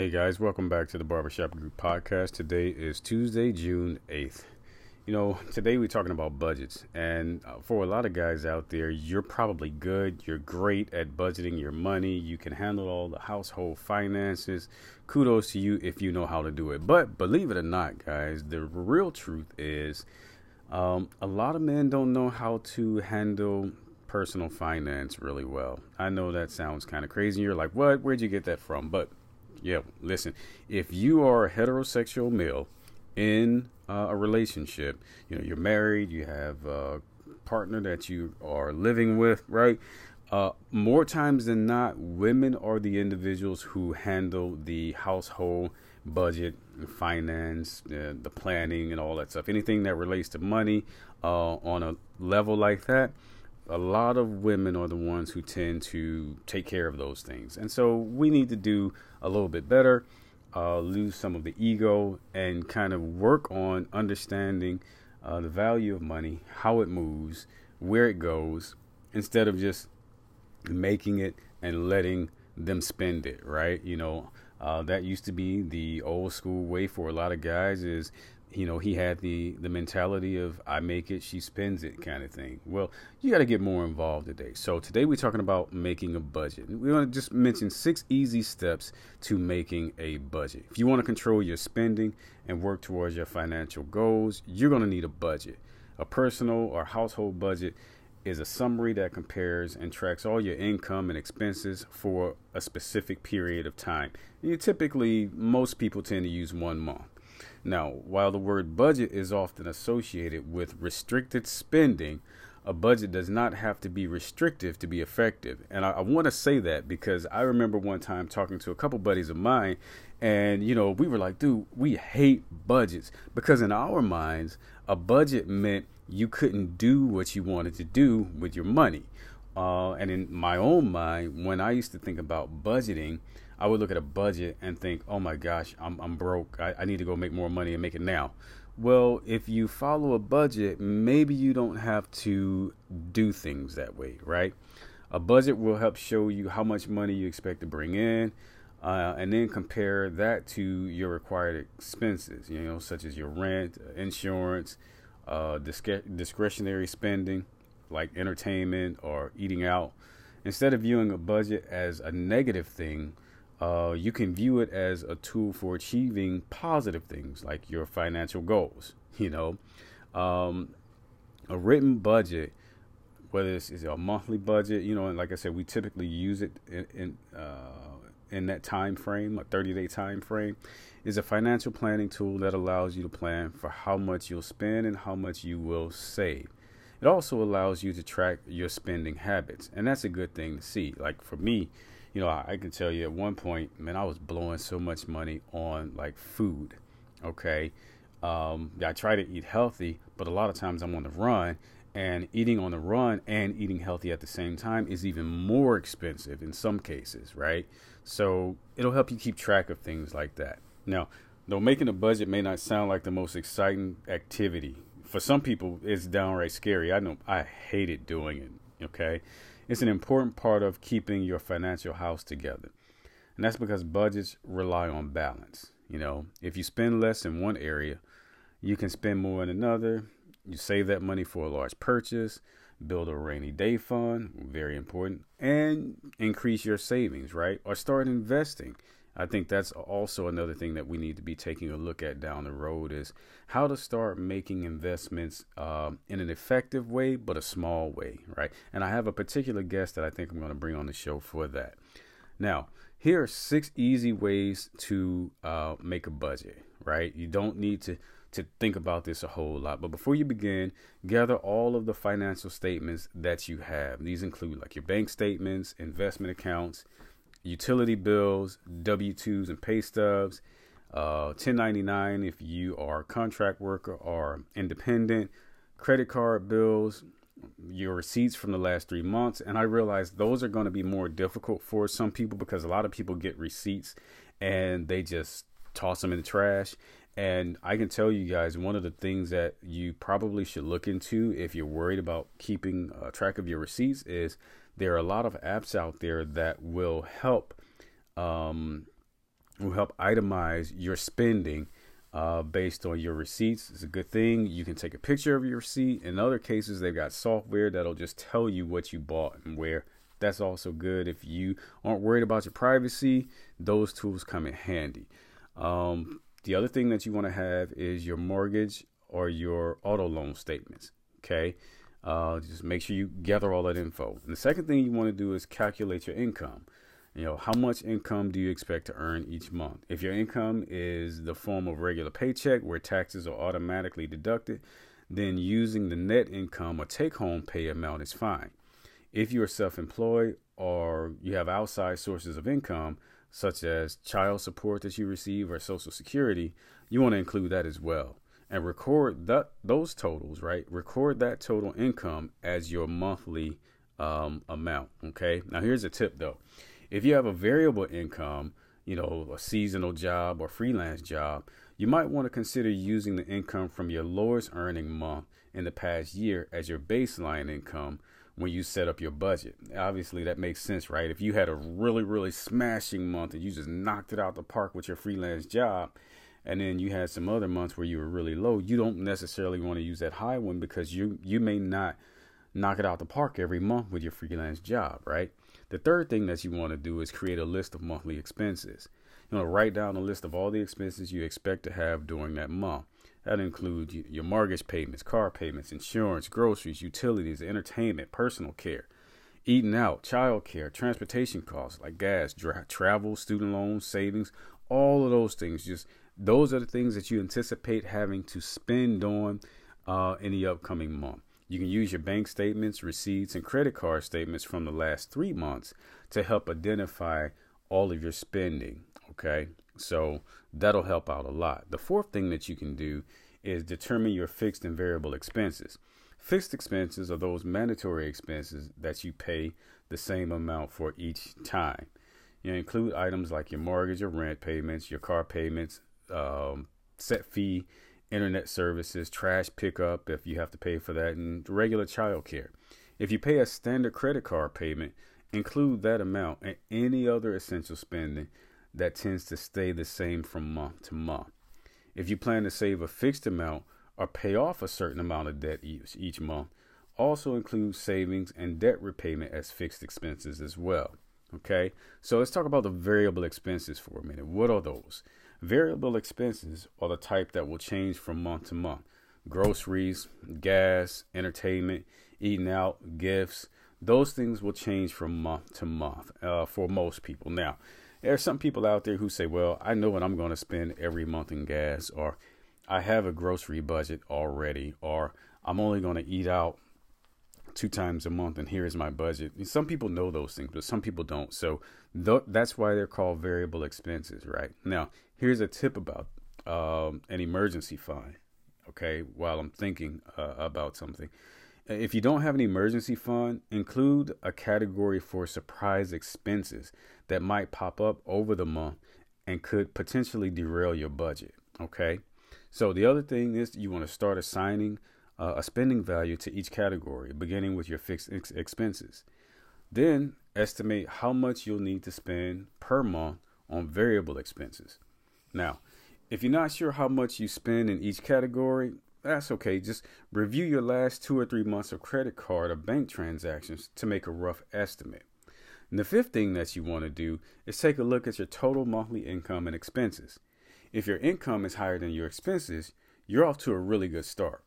Hey guys, welcome back to the Barbershop Group podcast. Today is Tuesday, June 8th. You know, today we're talking about budgets, and uh, for a lot of guys out there, you're probably good, you're great at budgeting your money, you can handle all the household finances. Kudos to you if you know how to do it. But believe it or not, guys, the real truth is um, a lot of men don't know how to handle personal finance really well. I know that sounds kind of crazy. You're like, what? Where'd you get that from? But yeah, listen, if you are a heterosexual male in uh, a relationship, you know, you're married, you have a partner that you are living with, right? Uh, more times than not, women are the individuals who handle the household budget, finance, uh, the planning, and all that stuff. Anything that relates to money uh, on a level like that, a lot of women are the ones who tend to take care of those things. And so we need to do a little bit better, uh, lose some of the ego, and kind of work on understanding uh, the value of money, how it moves, where it goes, instead of just making it and letting them spend it, right? You know, uh, that used to be the old school way for a lot of guys is you know he had the the mentality of i make it she spends it kind of thing. Well you got to get more involved today. So today we're talking about making a budget. We want to just mention six easy steps to making a budget. If you want to control your spending and work towards your financial goals you're going to need a budget. A personal or household budget is a summary that compares and tracks all your income and expenses for a specific period of time. You typically, most people tend to use one month. Now, while the word budget is often associated with restricted spending, a budget does not have to be restrictive to be effective. And I, I want to say that because I remember one time talking to a couple buddies of mine, and you know, we were like, dude, we hate budgets because in our minds, a budget meant you couldn't do what you wanted to do with your money. Uh, and in my own mind, when I used to think about budgeting, I would look at a budget and think, oh my gosh, I'm, I'm broke. I, I need to go make more money and make it now. Well, if you follow a budget, maybe you don't have to do things that way, right? A budget will help show you how much money you expect to bring in, uh, and then compare that to your required expenses, you know, such as your rent, insurance, uh, disc- discretionary spending like entertainment or eating out. Instead of viewing a budget as a negative thing, uh, you can view it as a tool for achieving positive things like your financial goals. You know, um, a written budget, whether it's, a monthly budget, you know, and like I said, we typically use it in in, uh, in that time frame, a 30 day time frame, is a financial planning tool that allows you to plan for how much you'll spend and how much you will save. It also allows you to track your spending habits, and that's a good thing to see. Like for me, you know, I, I can tell you at one point, man, I was blowing so much money on like food. Okay. Um, I try to eat healthy, but a lot of times I'm on the run, and eating on the run and eating healthy at the same time is even more expensive in some cases, right? So it'll help you keep track of things like that. Now, though making a budget may not sound like the most exciting activity, for some people it's downright scary. I know I hated doing it. Okay, it's an important part of keeping your financial house together. And that's because budgets rely on balance. You know, if you spend less in one area, you can spend more in another. You save that money for a large purchase, build a rainy day fund, very important, and increase your savings, right? Or start investing. I think that's also another thing that we need to be taking a look at down the road is how to start making investments um, in an effective way, but a small way, right? And I have a particular guest that I think I'm going to bring on the show for that. Now, here are six easy ways to uh, make a budget, right? You don't need to to think about this a whole lot. But before you begin, gather all of the financial statements that you have. These include like your bank statements, investment accounts, utility bills, W 2s and pay stubs, uh, 1099 if you are a contract worker or independent, credit card bills, your receipts from the last three months. And I realize those are going to be more difficult for some people because a lot of people get receipts and they just toss them in the trash. And I can tell you guys, one of the things that you probably should look into if you're worried about keeping uh, track of your receipts is there are a lot of apps out there that will help um, will help itemize your spending uh, based on your receipts. It's a good thing. You can take a picture of your receipt. In other cases, they've got software that'll just tell you what you bought and where. That's also good. If you aren't worried about your privacy, those tools come in handy. Um, the other thing that you want to have is your mortgage or your auto loan statements. Okay. Uh, just make sure you gather all that info. And the second thing you want to do is calculate your income. You know, how much income do you expect to earn each month? If your income is the form of regular paycheck where taxes are automatically deducted, then using the net income or take home pay amount is fine. If you are self employed or you have outside sources of income, such as child support that you receive or Social Security, you want to include that as well. And record that those totals, right? Record that total income as your monthly um, amount. Okay. Now here's a tip though. If you have a variable income, you know, a seasonal job or freelance job, you might want to consider using the income from your lowest earning month in the past year as your baseline income when you set up your budget. Obviously, that makes sense, right? If you had a really, really smashing month and you just knocked it out the park with your freelance job, and then you had some other months where you were really low, you don't necessarily want to use that high one because you you may not knock it out the park every month with your freelance job, right? The third thing that you want to do is create a list of monthly expenses. You know, write down a list of all the expenses you expect to have during that month. That includes your mortgage payments, car payments, insurance, groceries, utilities, entertainment, personal care, eating out, child care, transportation costs like gas, dra- travel, student loans, savings, all of those things. Just those are the things that you anticipate having to spend on uh, in the upcoming month. You can use your bank statements, receipts, and credit card statements from the last three months to help identify all of your spending. Okay, so that'll help out a lot. The fourth thing that you can do is determine your fixed and variable expenses. Fixed expenses are those mandatory expenses that you pay the same amount for each time. You include items like your mortgage or rent payments, your car payments, um, set fee internet services, trash pickup if you have to pay for that, and regular child care. If you pay a standard credit card payment, include that amount and any other essential spending that tends to stay the same from month to month. If you plan to save a fixed amount or pay off a certain amount of debt each, each month, also include savings and debt repayment as fixed expenses as well. Okay, so let's talk about the variable expenses for a minute. What are those? Variable expenses are the type that will change from month to month. Groceries, gas, entertainment, eating out, gifts, those things will change from month to month uh, for most people. Now, there are some people out there who say, well, I know what I'm going to spend every month in gas, or I have a grocery budget already, or I'm only going to eat out two times a month and here's my budget. Some people know those things, but some people don't. So th- that's why they're called variable expenses, right? Now, here's a tip about um, an emergency fund. Okay, while I'm thinking uh, about something, if you don't have an emergency fund, include a category for surprise expenses that might pop up over the month and could potentially derail your budget. Okay, so the other thing is you want to start assigning uh, a spending value to each category, beginning with your fixed ex- expenses. Then estimate how much you'll need to spend per month on variable expenses. Now, if you're not sure how much you spend in each category, that's okay. Just review your last two or three months of credit card or bank transactions to make a rough estimate. And the fifth thing that you want to do is take a look at your total monthly income and expenses. If your income is higher than your expenses, you're off to a really good start.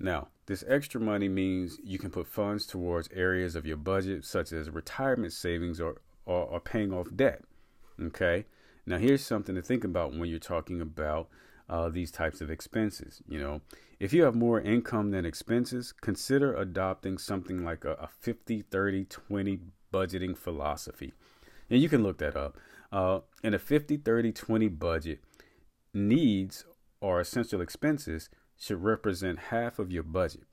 Now, this extra money means you can put funds towards areas of your budget, such as retirement savings or, or, or paying off debt. Okay. Now, here's something to think about when you're talking about uh, these types of expenses. You know, if you have more income than expenses, consider adopting something like a, a 50, 30, 20 budgeting philosophy. And you can look that up. Uh, in a 50, 30, 20 budget, needs or essential expenses should represent half of your budget.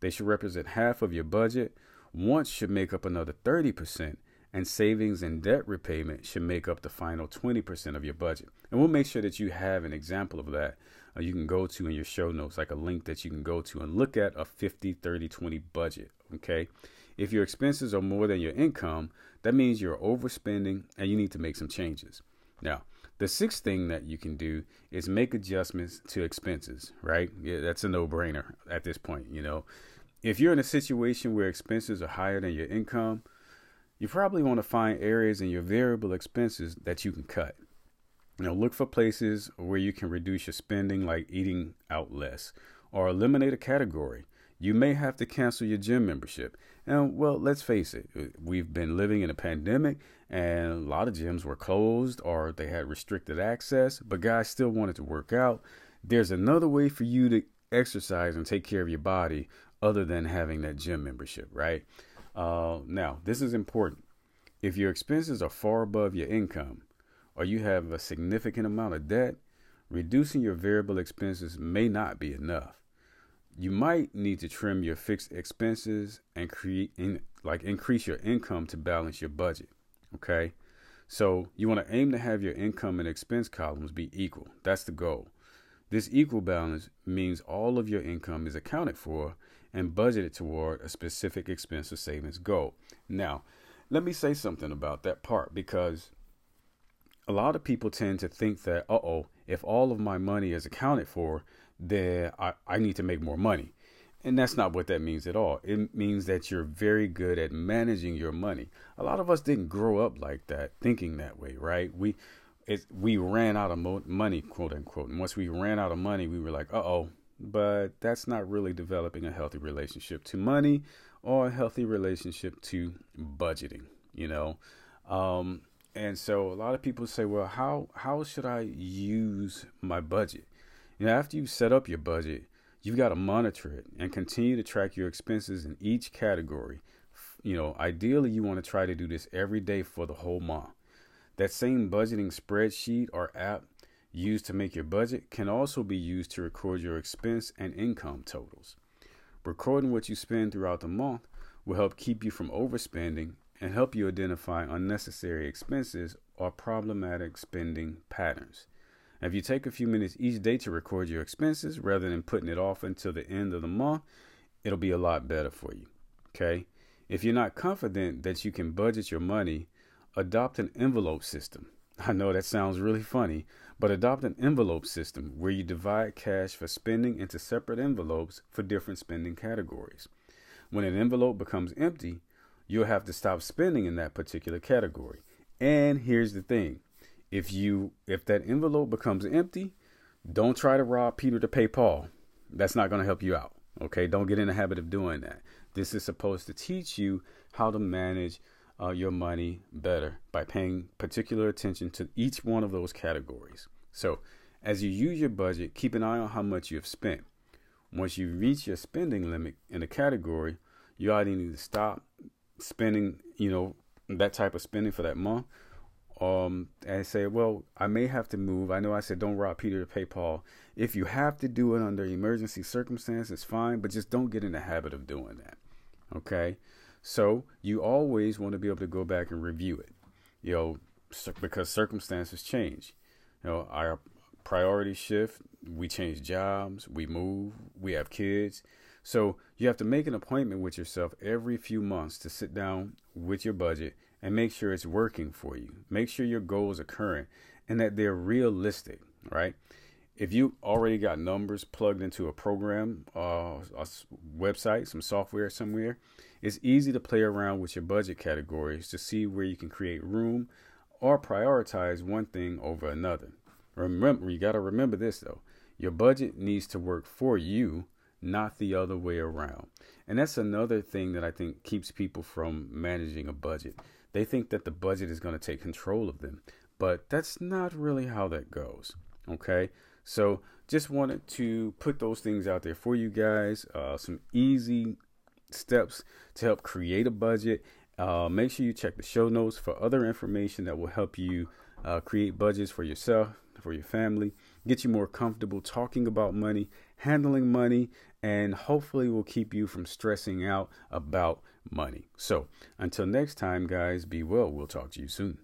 They should represent half of your budget. Wants should make up another 30%, and savings and debt repayment should make up the final 20% of your budget. And we'll make sure that you have an example of that. Uh, you can go to in your show notes, like a link that you can go to and look at a 50, 30, 20 budget. Okay. If your expenses are more than your income, that means you're overspending and you need to make some changes. Now, The sixth thing that you can do is make adjustments to expenses, right? Yeah, that's a no brainer at this point. You know, if you're in a situation where expenses are higher than your income, you probably want to find areas in your variable expenses that you can cut. You know, look for places where you can reduce your spending, like eating out less, or eliminate a category. You may have to cancel your gym membership. And well, let's face it, we've been living in a pandemic and a lot of gyms were closed or they had restricted access, but guys still wanted to work out. There's another way for you to exercise and take care of your body other than having that gym membership, right? Uh, now, this is important. If your expenses are far above your income or you have a significant amount of debt, reducing your variable expenses may not be enough you might need to trim your fixed expenses and create in, like increase your income to balance your budget. Okay. So you want to aim to have your income and expense columns be equal. That's the goal. This equal balance means all of your income is accounted for and budgeted toward a specific expense or savings goal. Now, let me say something about that part because a lot of people tend to think that, uh oh, if all of my money is accounted for, then I, I need to make more money. And that's not what that means at all. It means that you're very good at managing your money. A lot of us didn't grow up like that, thinking that way, right? We it, we ran out of mo- money, quote unquote. And once we ran out of money, we were like, uh oh. But that's not really developing a healthy relationship to money or a healthy relationship to budgeting, you know? Um, and so a lot of people say, well, how, how should I use my budget? You after you've set up your budget, you've got to monitor it and continue to track your expenses in each category. You know, ideally, you want to try to do this every day for the whole month. That same budgeting spreadsheet or app used to make your budget can also be used to record your expense and income totals. Recording what you spend throughout the month will help keep you from overspending and help you identify unnecessary expenses or problematic spending patterns. If you take a few minutes each day to record your expenses rather than putting it off until the end of the month, it'll be a lot better for you. Okay? If you're not confident that you can budget your money, adopt an envelope system. I know that sounds really funny, but adopt an envelope system where you divide cash for spending into separate envelopes for different spending categories. When an envelope becomes empty, you'll have to stop spending in that particular category. And here's the thing if you if that envelope becomes empty, don't try to rob Peter to pay Paul. That's not going to help you out. Okay, don't get in the habit of doing that. This is supposed to teach you how to manage uh, your money better by paying particular attention to each one of those categories. So, as you use your budget, keep an eye on how much you have spent. Once you reach your spending limit in a category, you either need to stop spending, you know, that type of spending for that month, um, and say, well, I may have to move. I know I said don't rob Peter to pay Paul. If you have to do it under emergency circumstances, fine, but just don't get in the habit of doing that. Okay? So you always want to be able to go back and review it, you know, because circumstances change. You know, our priorities shift, we change jobs, we move, we have kids. So you have to make an appointment with yourself every few months to sit down with your budget and make sure it's working for you. Make sure your goals are current and that they're realistic, right? If you already got numbers plugged into a program, uh, a website, some software somewhere, it's easy to play around with your budget categories to see where you can create room or prioritize one thing over another. Remember, you got to remember this though. Your budget needs to work for you, not the other way around. And that's another thing that I think keeps people from managing a budget. They think that the budget is going to take control of them, but that's not really how that goes. Okay, so just wanted to put those things out there for you guys. Uh, some easy steps to help create a budget. Uh, make sure you check the show notes for other information that will help you uh, create budgets for yourself, for your family, get you more comfortable talking about money, handling money, and hopefully will keep you from stressing out about money. So until next time, guys, be well. We'll talk to you soon.